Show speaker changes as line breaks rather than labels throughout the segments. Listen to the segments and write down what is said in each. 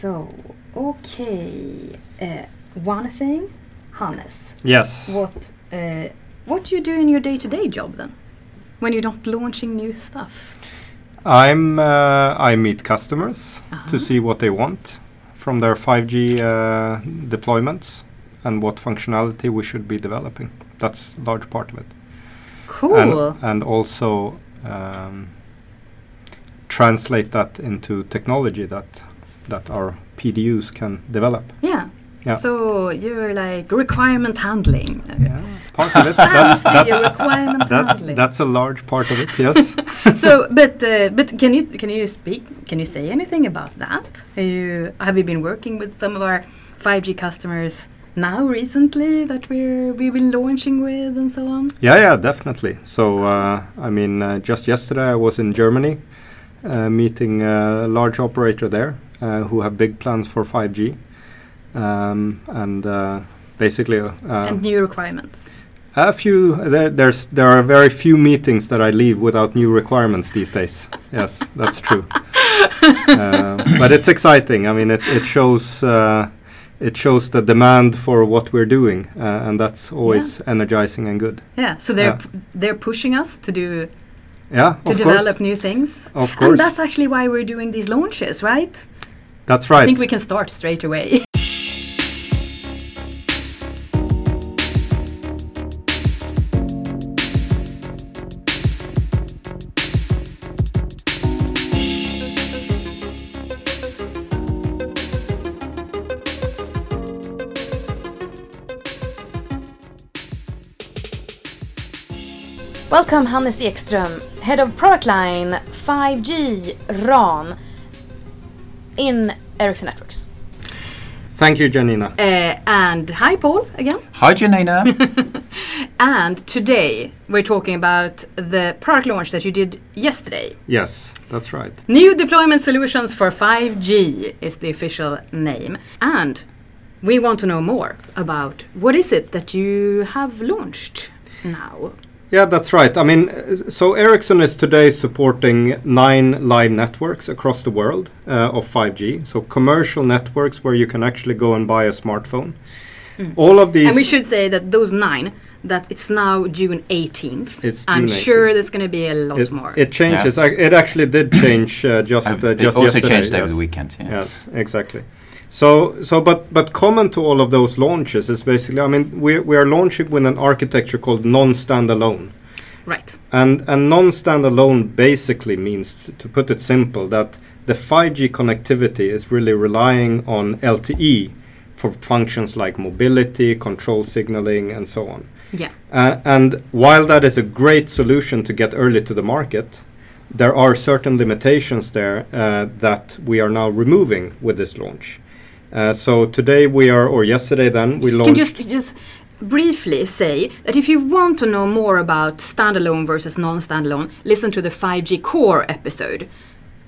So, okay. Uh, one thing, Hannes.
Yes.
What uh, what do you do in your day-to-day job then, when you're not launching new stuff?
I'm uh, I meet customers
Uh-huh.
to see what they want from their 5G uh, deployments and what functionality we should be developing. That's a large part of it.
Cool.
And, and also um, translate that into technology that that our PDUs can develop.
yeah.
Yeah.
So you're like requirement handling.
Yeah, Part of it.
Fancy
that's,
requirement
that,
handling.
that's a large part of it. Yes.
so, but uh, but can you can you speak? Can you say anything about that? Have you, have you been working with some of our 5G customers now recently that we're we've been launching with and so on?
Yeah, yeah, definitely. So, uh, I mean, uh, just yesterday I was in Germany uh, meeting a large operator there uh, who have big plans for 5G. Um, and uh, basically, uh,
and new requirements.
a few there, there's there are very few meetings that I leave without new requirements these days. yes, that's true. uh, but it's exciting. I mean, it, it shows uh, it shows the demand for what we're doing, uh, and that's always energizing and good.
Yeah. So they're
Yeah.
p- they're pushing us to do
Yeah,
to develop
course.
new things.
Of course.
And that's actually why we're doing these launches, right?
That's right.
I think we can start straight away. Welcome Hannes Ekström, Head of Product Line 5G RAN in Ericsson Networks.
Thank you, Janina.
Uh, and hi, Paul, again.
Hi, Janina.
And today we're talking about the product launch that you did yesterday.
Yes, that's right.
New Deployment Solutions for 5G is the official name. And we want to know more about what is it that you have launched now?
Yeah, that's right. I mean, uh, so Ericsson is today supporting nine live networks across the world uh, of 5G. So commercial networks where you can actually go and buy a smartphone. All of these.
Mm. And we should say that those nine, that it's now June 18th.
It's
I'm
June
sure
18th.
there's going to be a lot
it,
more.
it changes. I, it actually did change uh, just
I've-
uh,
it
just
also
yesterday.
changed over the weekend. Yeah.
Yes, exactly. So, so, but but common to all of those launches is basically, I mean, we we are launching with an architecture called non-standalone.
right.
And and non-standalone basically means, to put it simple, that the 5G connectivity is really relying on LTE for functions like mobility, control signaling, and so on.
Yeah.
Uh, and while that is a great solution to get early to the market, there are certain limitations there uh, that we are now removing with this launch. Uh, so today we are, or yesterday then, we launched.
you just just briefly say that if you want to know more about standalone versus non-standalone, listen to the 5G core episode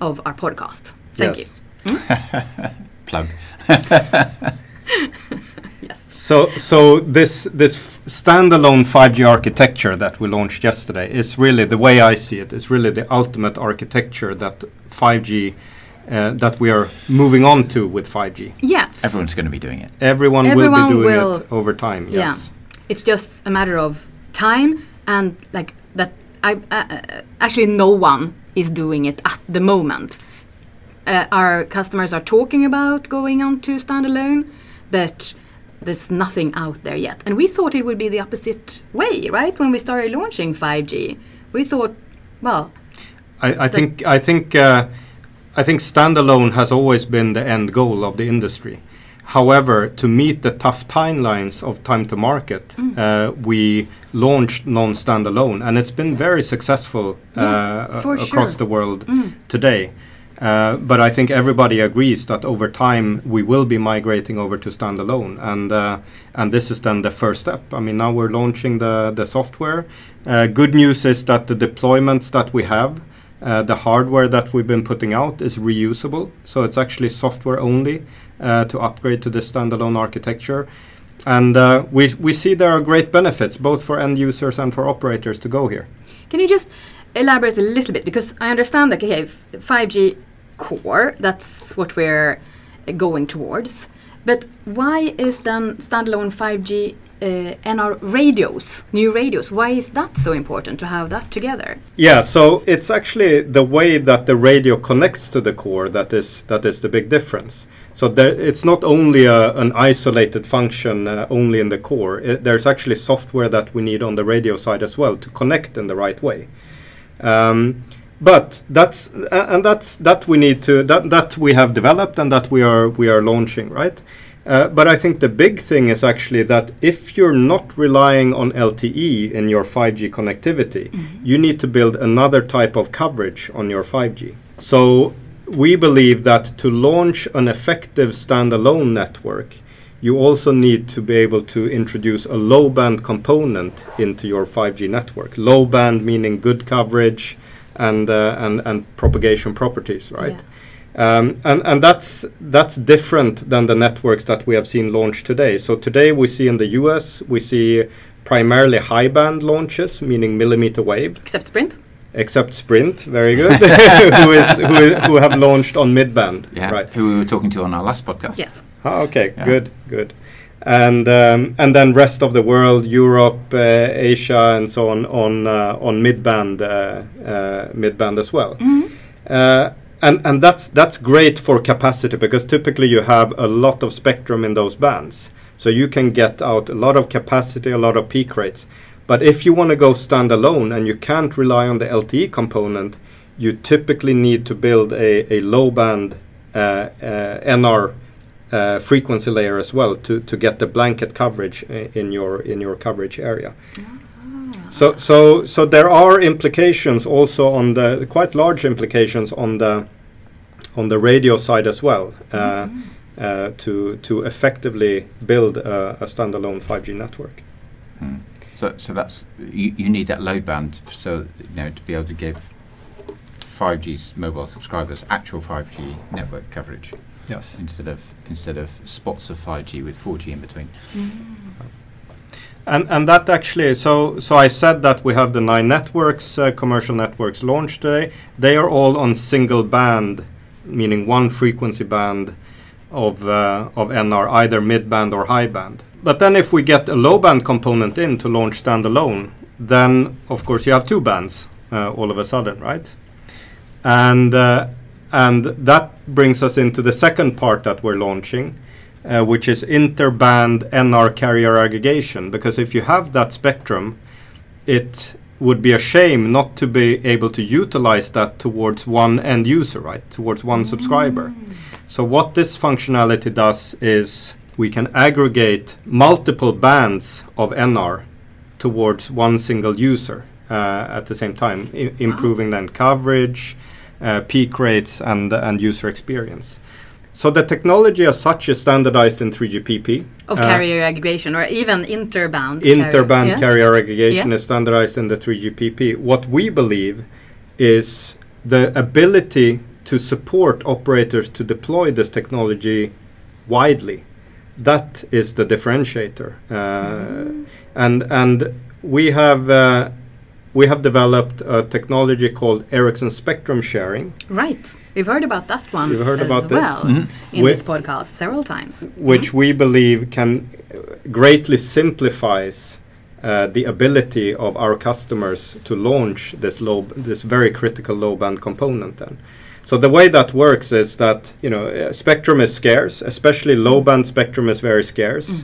of our podcast. Thank
Yes.
you.
Plug.
Yes.
So, so this this standalone 5G architecture that we launched yesterday is really the way I see it. it. Is really the ultimate architecture that 5G uh, that we are moving on to with 5G.
Yeah.
Everyone's going to be doing it.
Everyone, will be doing
will-
it over time. Yes.
Yeah. It's just a matter of time and like that. I uh, uh, actually no one is doing it at the moment. Uh, our customers are talking about going on to standalone, but there's nothing out there yet. And we thought it would be the opposite way, right? When we started launching 5G, we thought, well,
I, I think I think uh, I think standalone has always been the end goal of the industry. However, to meet the tough timelines of time to market,
Mm.
uh, we launched non-standalone, and it's been very successful
Yeah,
uh, across
sure.
the world
mm,
today. Uh, but I think everybody agrees that over time we will be migrating over to standalone, and uh, and this is then the first step. I mean, now we're launching the the software. Uh, good news is that the deployments that we have, uh, the hardware that we've been putting out is reusable, so it's actually software only uh, to upgrade to the standalone architecture. And uh, we we see there are great benefits both for end users and for operators to go here.
Can you just elaborate a little bit? Because I understand that, okay, 5G core, that's what we're going towards. But why is then standalone 5G uh, NR radios, new radios, why is that so important to have that together?
Yeah, so it's actually the way that the radio connects to the core that is that is the big difference. So there, it's not only a, an isolated function uh, only in the core. It, there's actually software that we need on the radio side as well to connect in the right way. Um, but that's uh, and that's that we need to that that we have developed and that we are we are launching right. Uh, but I think the big thing is actually that if you're not relying on LTE in your 5G connectivity, mm-hmm. you need to build another type of coverage on your 5G. So we believe that to launch an effective standalone network, you also need to be able to introduce a low band component into your 5G network. Low band meaning good coverage and uh, and and propagation properties, right? Yeah. Um, and and that's that's different than the networks that we have seen launched today. So today we see in the US we see primarily high band launches, meaning millimeter wave.
Except Sprint.
Except Sprint, very good. who is who is who have launched on mid band?
Yeah, right. Who we were talking to on our last podcast.
Yes.
Oh, okay, yeah. good, good. And um, and then rest of the world, Europe, uh, Asia, and so on on uh, on mid band uh, uh mid band as well. Mm -hmm and and that's that's great for capacity because typically you have a lot of spectrum in those bands so you can get out a lot of capacity a lot of peak rates but if you want to go standalone and you can't rely on the LTE component you typically need to build a, a low band uh, uh, NR uh, frequency layer as well to, to get the blanket coverage in your in your coverage area. Mm. So, so, so there are implications also on the quite large implications on the on the radio side as well uh, mm-hmm. uh, to to effectively build a, a standalone 5G network.
Mm. So, so that's you, you need that low band so you know to be able to give 5G mobile subscribers actual 5G network coverage.
Yes.
Instead of instead of spots of 5G with 4G in between. Mm.
And and that actually, so so I said that we have the nine networks, uh, commercial networks launched today. They are all on single band, meaning one frequency band of uh, of NR, either mid band or high band. But then if we get a low band component in to launch standalone, then of course you have two bands uh, all of a sudden, right? And uh, and that brings us into the second part that we're launching uh, which is interband NR carrier aggregation. Because if you have that spectrum, it would be a shame not to be able to utilize that towards one end user, right? Towards one mm. subscriber. So what this functionality does is we can aggregate multiple bands of NR towards one single user uh, at the same time, improving then coverage, uh, peak rates, and and user experience. So the technology as such is standardized in 3GPP.
Of uh, carrier aggregation or even interband.
Interband carrier, yeah. carrier aggregation yeah. is standardized in the 3GPP. What we believe is the ability to support operators to deploy this technology widely. That is the differentiator. Uh, mm. And and we have uh, we have developed a technology called Ericsson Spectrum Sharing.
Right. We've heard about that one
We've heard
as
about
well this. Mm-hmm. in this podcast several times.
Which mm-hmm. we believe can greatly simplifies uh, the ability of our customers to launch this low, this very critical low band component. Then, so the way that works is that you know uh, spectrum is scarce, especially low band spectrum is very scarce. Mm.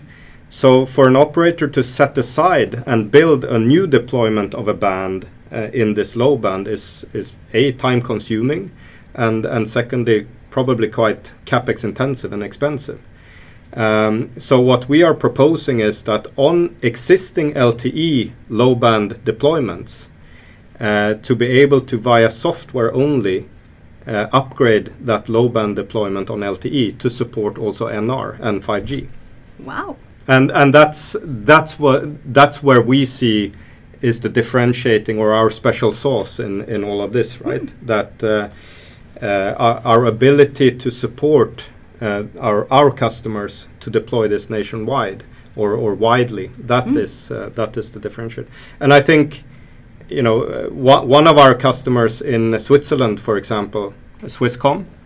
So for an operator to set aside and build a new deployment of a band uh, in this low band is is a time consuming and and secondly probably quite capex intensive and expensive. Um, so what we are proposing is that on existing LTE low band deployments, uh, to be able to via software only uh, upgrade that low band deployment on LTE to support also NR and 5G.
Wow.
And and that's that's what that's where we see is the differentiating or our special sauce in in all of this, right? Mm. That uh, uh, our, our, ability to support uh, our our customers to deploy this nationwide or, or widely that mm. is uh, that is the differentiator and I think you know one of our customers in Switzerland for example Swisscom Uh,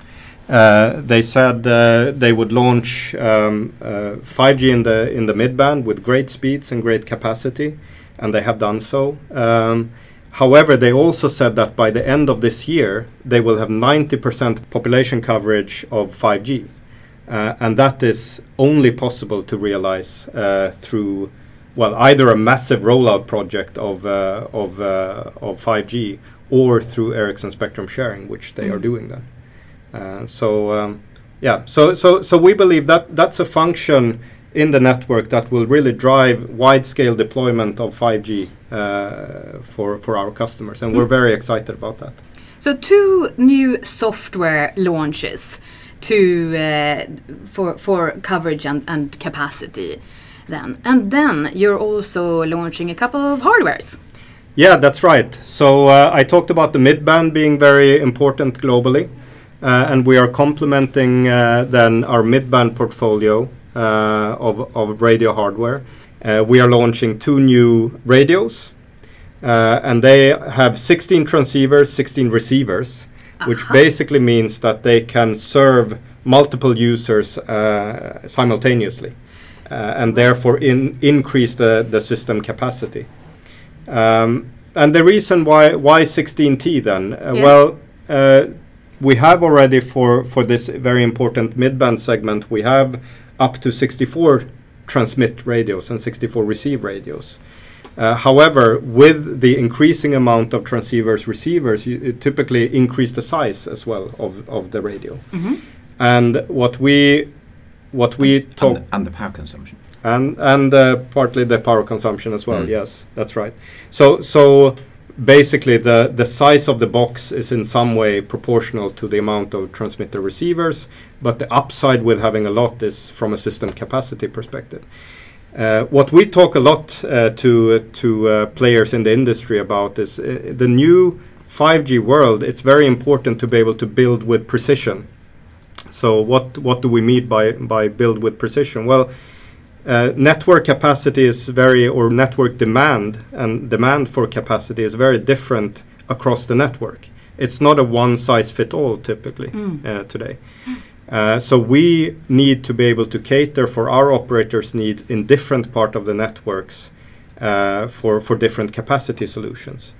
they said uh, they would launch um, uh, 5G in the in the mid-band with great speeds and great capacity, and they have done so. Um, however, they also said that by the end of this year, they will have 90% population coverage of 5G, uh, and that is only possible to realize uh, through well either a massive rollout project of uh, of of 5G or through Ericsson spectrum sharing, which they
Mm.
are doing then. Uh, so um, yeah, so so so we believe that that's a function in the network that will really drive wide-scale deployment of 5G uh, for for our customers, and we're very excited about that.
So two new software launches to uh, for for coverage and, and capacity then. And then you're also launching a couple of hardwares.
Yeah, that's right. So uh, I talked about the mid-band being very important globally, and we are complementing uh, then our mid-band portfolio uh, of, of radio hardware. Uh, we are launching two new radios, uh, and they have 16 transceivers, 16 receivers, which basically means that they can serve multiple users uh, simultaneously, uh, and therefore in increase the, the system capacity. Um, and the reason why why 16T then? Uh,
Yeah.
Well, uh, we have already for for this very important mid-band segment, we have up to 64 transmit radios and 64 receive radios. Uh, however, with the increasing amount of transceivers, receivers, you you typically increase the size as well of, of the radio.
Mhm.
And what we what we talk
the, and the power consumption.
and and uh, partly the power consumption as well.
Mm.
Yes, that's right. So so basically the the size of the box is in some way proportional to the amount of transmitter receivers, but the upside with having a lot is from a system capacity perspective. Uh, what we talk a lot uh, to to uh, players in the industry about is uh, the new 5G world. It's very important to be able to build with precision. So what what do we mean by by build with precision? Well, uh, network capacity is very, or network demand and demand for capacity is very different across the network. It's not a one size fit all typically
Mm.
uh, today. Uh, so we need to be able to cater for our operators' needs in different part of the networks uh, for for different capacity solutions.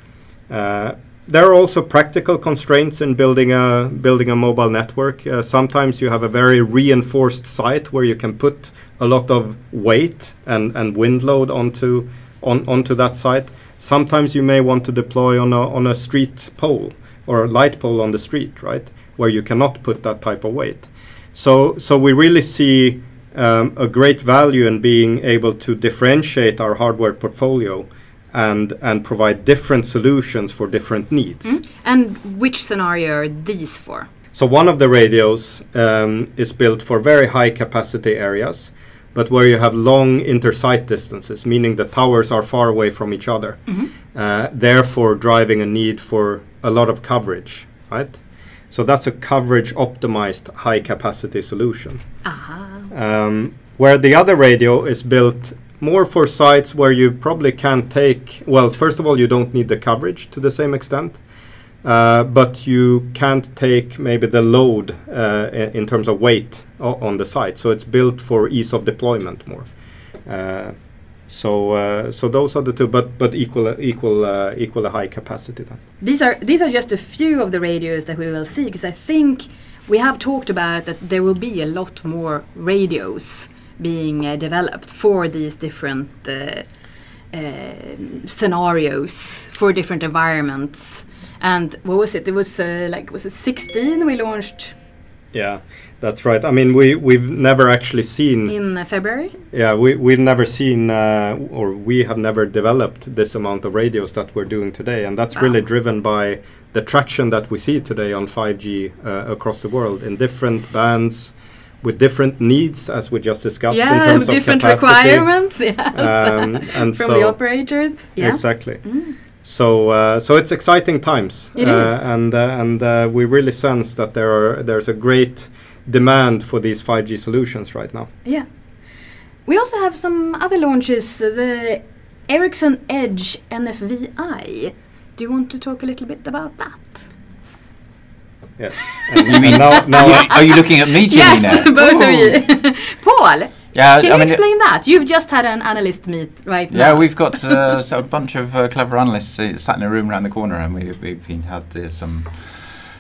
There are also practical constraints in building a building a mobile network. Uh, sometimes you have a very reinforced site where you can put a lot of weight and, and wind load onto on, onto that site. Sometimes you may want to deploy on a on a street pole or a light pole on the street, right, where you cannot put that type of weight. So so we really see um, a great value in being able to differentiate our hardware portfolio and and provide different solutions for different needs.
Mm. And which scenario are these for?
So one of the radios um, is built for very high capacity areas, but where you have long intersite distances, meaning the towers are far away from each other,
Mhm.
uh, therefore driving a need for a lot of coverage, right? So that's a coverage optimized high capacity solution.
Aha.
Um, where the other radio is built more for sites where you probably can't take, well, first of all, you don't need the coverage to the same extent, uh, but you can't take maybe the load uh, in terms of weight on the site. So it's built for ease of deployment more. Uh, so, uh, so those are the two, but but equal equal uh, equal high capacity then.
These are these are just a few of the radios that we will see because I think we have talked about that there will be a lot more radios being uh, developed for these different uh, uh, scenarios for different environments. And what was it? It was like was it 16 we launched
Yeah, that's right. I mean, we we've never actually seen.
in uh, February.
Yeah, we, we've never seen, uh, or we have never developed this amount of radios that we're doing today. And that's really driven by the traction that we see today on 5G uh, across the world in different bands with different needs, as we just discussed, in
Yeah,
terms
different
of capacity.
requirements. Yes.
Um, and
from
so,
the operators. Yeah.
Exactly.
Mm.
So, uh, so it's exciting times,
It
uh,
is.
and uh, and uh, we really sense that there are there's a great demand for these 5G solutions right now.
Yeah. We also have some other launches. The Ericsson Edge NFVI. Do you want to talk a little bit about that?
Yes. And,
You mean-
and now, now
Are you- Are you looking at me,
Yes,
Jelena?
both of you. Paul,
Yeah,
can
I
you
mean,
explain that? You've just had an analyst meet right
Yeah,
now.
we've got uh, so a bunch of uh, clever analysts uh, sat in a room around the corner, and we, we've been had uh, some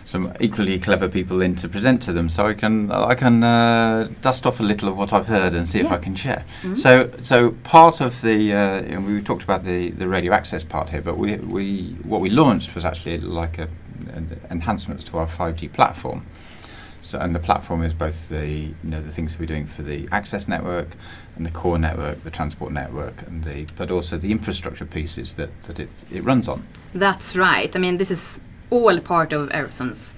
some equally clever people in to present to them. So I can I can uh, dust off a little of what I've heard and see if I can share.
Mhm.
So so part of the uh, and we talked about the the radio access part here, but we we what we launched was actually like a, an enhancements to our 5G platform. So, and the platform is both the you know the things we're doing for the access network and the core network, the transport network, and the but also the infrastructure pieces that, that it, it runs on.
That's right. I mean, this is all part of Ericsson's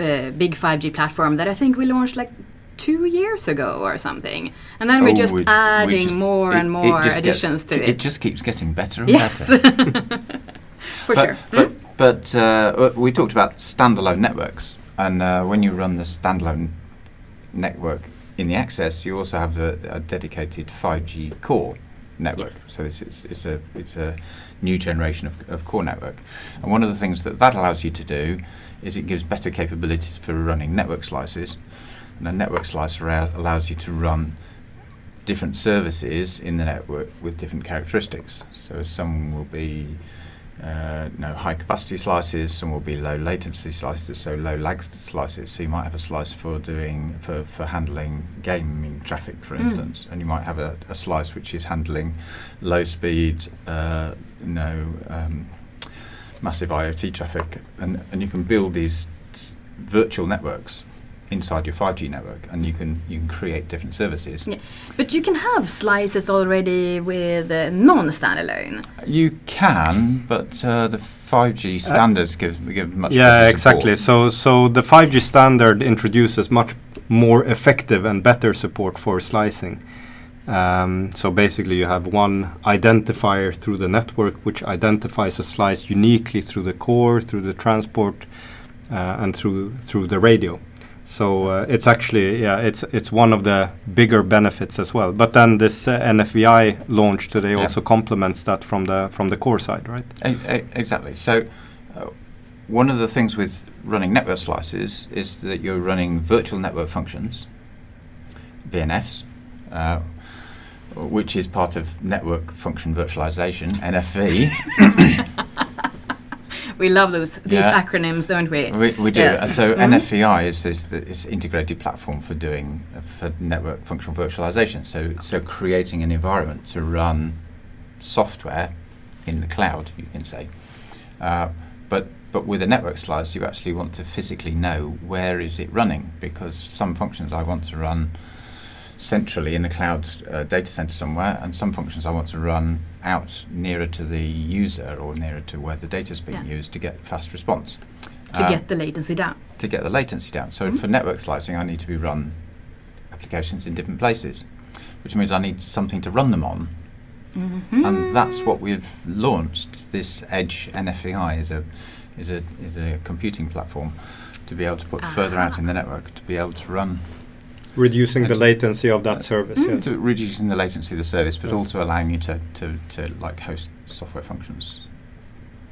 uh, big 5G platform that I think we launched like two years ago or something. And then we're
Oh,
just
it's- we
adding
just-
more
it-
and more additions
gets,
to it.
It just keeps getting better and
yes,
better.
for
but,
sure.
But
Mm.
But uh, we talked about standalone networks, and uh, when you run the standalone network in the access, you also have a, a dedicated 5G core network.
Yes.
So it's, it's, it's a it's a new generation of, of core network, and one of the things that that allows you to do is it gives better capabilities for running network slices, and a network slicer allows you to run different services in the network with different characteristics. So some will be uh, no high capacity slices, some will be low latency slices, so low lag slices. So you might have a slice for doing for, for handling gaming traffic, for
Mm.
instance, and you might have a, a slice which is handling low speed, uh, no um, massive IoT traffic, and, and you can build these s- virtual networks inside your 5G network, and you can you can create different services.
Yeah. But you can have slices already with uh, non-standalone.
You can, but uh, the 5G standards give give much.
yeah,
better
exactly. So, so the 5G standard introduces much more effective and better support for slicing. Um, so basically, you have one identifier through the network which identifies a slice uniquely through the core, through the transport, uh, and through through the radio. So uh, it's actually yeah, it's it's one of the bigger benefits as well. But then this uh, NFVI launch today
Yeah.
also complements that from the from the core side, right?
E- e- exactly. So, uh, one of the things with running network slices is that you're running virtual network functions, VNFs, uh, which is part of network function virtualization, NFV.
We love those these
Yeah.
acronyms, don't we?
we, we do.
Yes.
So
Mhm.
NFVI is this, this integrated platform for doing for network functional virtualization. So so creating an environment to run software in the cloud, you can say. Uh, but but with a network slice, you actually want to physically know where is it running because some functions I want to run centrally in a cloud uh, data center somewhere, and some functions I want to run out nearer to the user or nearer to where the data is being
Yeah.
used to get fast response
To get the latency down.
to get the latency down. So
Mhm.
for network slicing, I need to be run applications in different places, which means I need something to run them on,
Mhm.
and that's what we've launched. This Edge NFVI is a is a is a computing platform to be able to put further out in the network to be able to run
Reducing the latency of that
uh,
service.
Mm.
yes.
to reducing the latency of the service, but
Yeah.
also allowing you to, to, to like host software functions.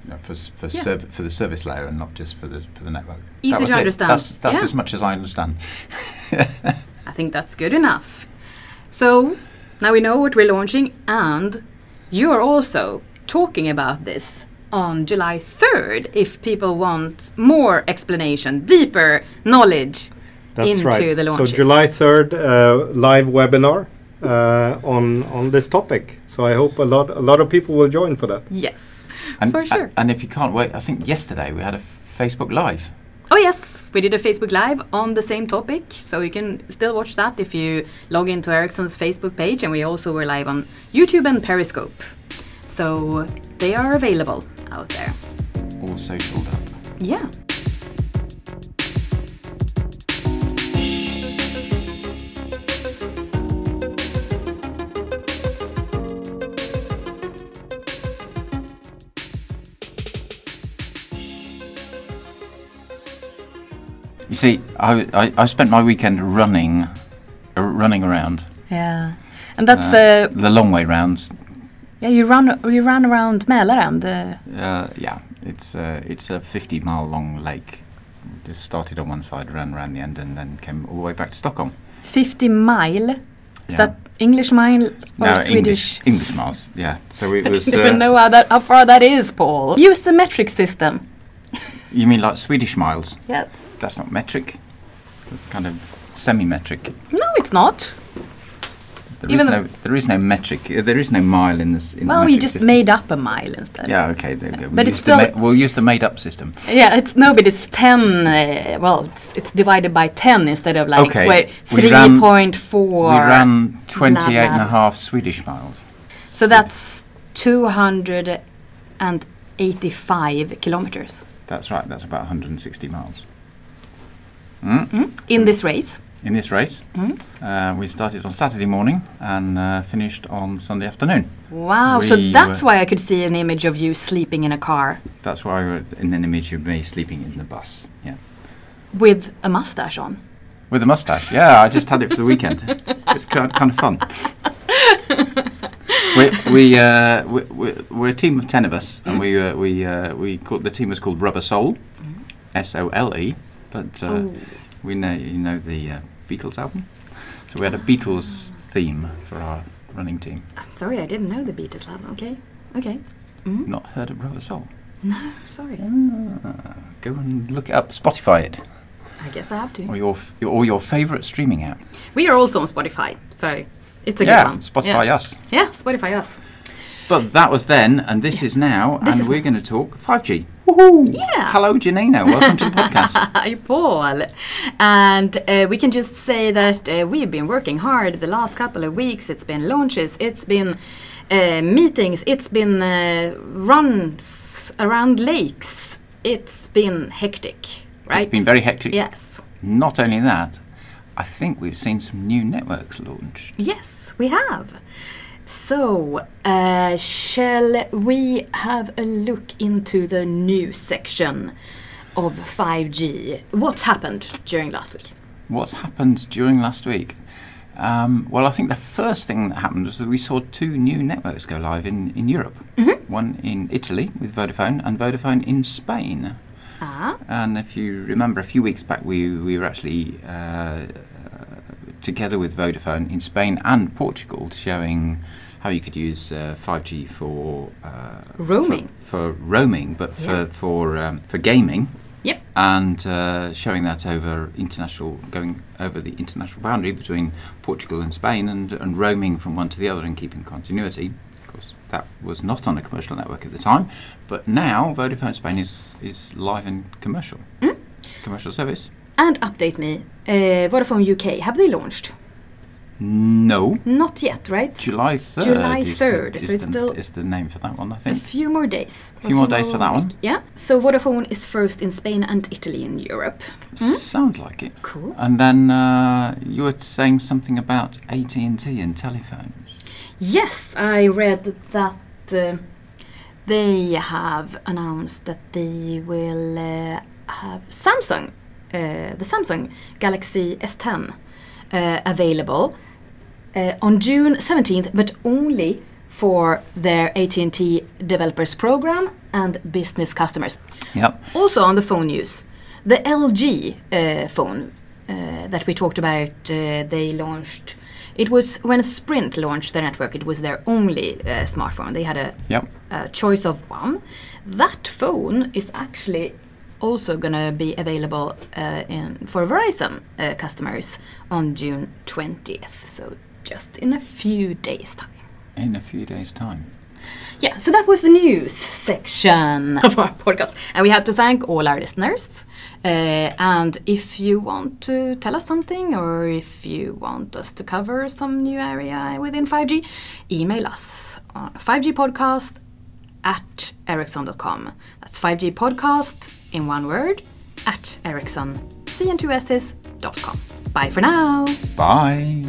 You know, for for
Yeah.
serv- for the service layer and not just for the for the network.
Easy to
it.
understand.
That's that's
Yeah.
as much as I understand.
I think that's good enough. So now we know what we're launching, and you're also talking about this on July 3rd if people want more explanation, deeper knowledge
That's
into
right.
the
so. July 3rd, uh, live webinar uh, on on this topic. So I hope a lot a lot of people will join for that.
Yes,
And,
for
a-
sure.
and if you can't wait, I think yesterday we had a Facebook Live.
Oh yes, we did a Facebook Live on the same topic, so you can still watch that if you log into Ericsson's Facebook page, and we also were live on YouTube and Periscope. So they are available out there.
all socialed up.
Yeah.
You see, I, I, I spent my weekend running, uh, running around
Yeah, and that's
Uh,
uh,
the long way round.
yeah. You run you run around Mälaren. The
Uh, yeah, it's uh, it's a 50 mile long lake Just started on one side, ran around the end, and then came all the way back to Stockholm.
50 mile. Is
Yeah.
that English mile or
No,
Swedish?
English, English miles. Yeah. So it
I
was.
don't even
uh,
know how that how far that is, Paul. Use the metric system.
You mean like Swedish miles?
Yeah.
That's not metric. That's kind of semi-metric.
No, it's not.
There is
Even
no. There is no metric. uh, There is no mile in this. In
Well,
the
we just
system.
made up a mile instead.
Yeah. Okay. There we go.
But
We'll
it's
use the
still-
we'll use the made-up system.
Yeah, it's no, but it's ten. Uh, well, it's, it's divided by ten instead of like
Okay,
where
we
three
ran-
point four.
we ran 28 and a half Swedish miles.
So that's two hundred and eighty-five kilometers
That's right. That's about 160 miles. Mm.
mm, in this race.
In this race,
Mm.
uh, we started on Saturday morning and uh, finished on Sunday afternoon.
Wow! so that's why I could see an image of you sleeping in a car
That's why we're in an image of me sleeping in the bus. Yeah.
with a mustache on.
With a mustache. Yeah, I just had it for the weekend. It's kind kind of fun. we we, uh, we we we're a team of ten of us, and we uh, we uh, we called the team was called Rubber Soul, S O L E. But uh,
Oh.
we know you know the uh, Beatles album, so we had a Beatles theme for our running team.
I'm sorry, I didn't know the Beatles album. Okay, okay. Mm.
Not heard of Rubber Soul?
No, sorry.
Ah, go and look it up. Spotify it,
I guess I have to.
or your f- or your favorite streaming app.
We are also on Spotify, so it's a
yeah,
good one.
Yeah, Spotify
Yeah.
us.
yeah, Spotify us.
But that was then, and this is now,
This
and
is
we're going to talk 5G. Woohoo!
Yeah.
Hello, Janina. Welcome to the podcast.
Hi, Paul. And uh, we can just say that uh, we've been working hard the last couple of weeks. It's been launches, it's been uh, meetings, it's been uh, runs around lakes. It's been hectic, right?
It's been very hectic.
Yes.
Not only that, I think we've seen some new networks launched.
Yes, we have. So, uh, shall we have a look into the news section of 5G? What's happened during last week?
What's happened during last week? Um, well, I think the first thing that happened was that we saw two new networks go live in, in Europe.
Mm-hmm.
One in Italy with Vodafone, and Vodafone in Spain.
Ah,
And if you remember, a few weeks back, we, we were actually uh, together with Vodafone in Spain and Portugal showing how you could use uh, 5G for uh,
Roaming.
for, for roaming, but for
Yeah.
for um, for gaming.
Yep.
And uh, showing that over international, going over the international boundary between Portugal and Spain, and, and roaming from one to the other and keeping continuity. Of course, that was not on a commercial network at the time, but now Vodafone Spain is is live in commercial
Mm.
commercial service.
And update me. Uh, Vodafone UK, have they launched?
No,
Not yet, right?
July third.
July
is
3rd,
the,
so it's
the,
still-
is the name for that one. I think.
A few more days.
A few more days for that one.
Yeah. So Vodafone is first in Spain and Italy in Europe.
Sound like it.
Cool.
And then uh, you were saying something about AT and telephones.
Yes, I read that uh, they have announced that they will uh, have Samsung, the Samsung Galaxy S10, uh, available uh, on June 17th, but only for their AT&T developers program and business customers.
Yep.
Also on the phone news, the LG uh, phone uh, that we talked about, uh, they launched. It was when Sprint launched their network. It was their only uh, smartphone. They had a,
Yep.
a choice of one. That phone is actually also gonna be available uh, in for Verizon uh, customers on June 20th. So just in a few days' time.
In a few days' time.
Yeah, so that was the news section of our podcast. And we have to thank all our listeners. Uh, and if you want to tell us something or if you want us to cover some new area within 5G, email us on 5gpodcast at ericsson.com. That's 5G podcast in one word at ericsson, cn2ss.com. Bye for now.
Bye.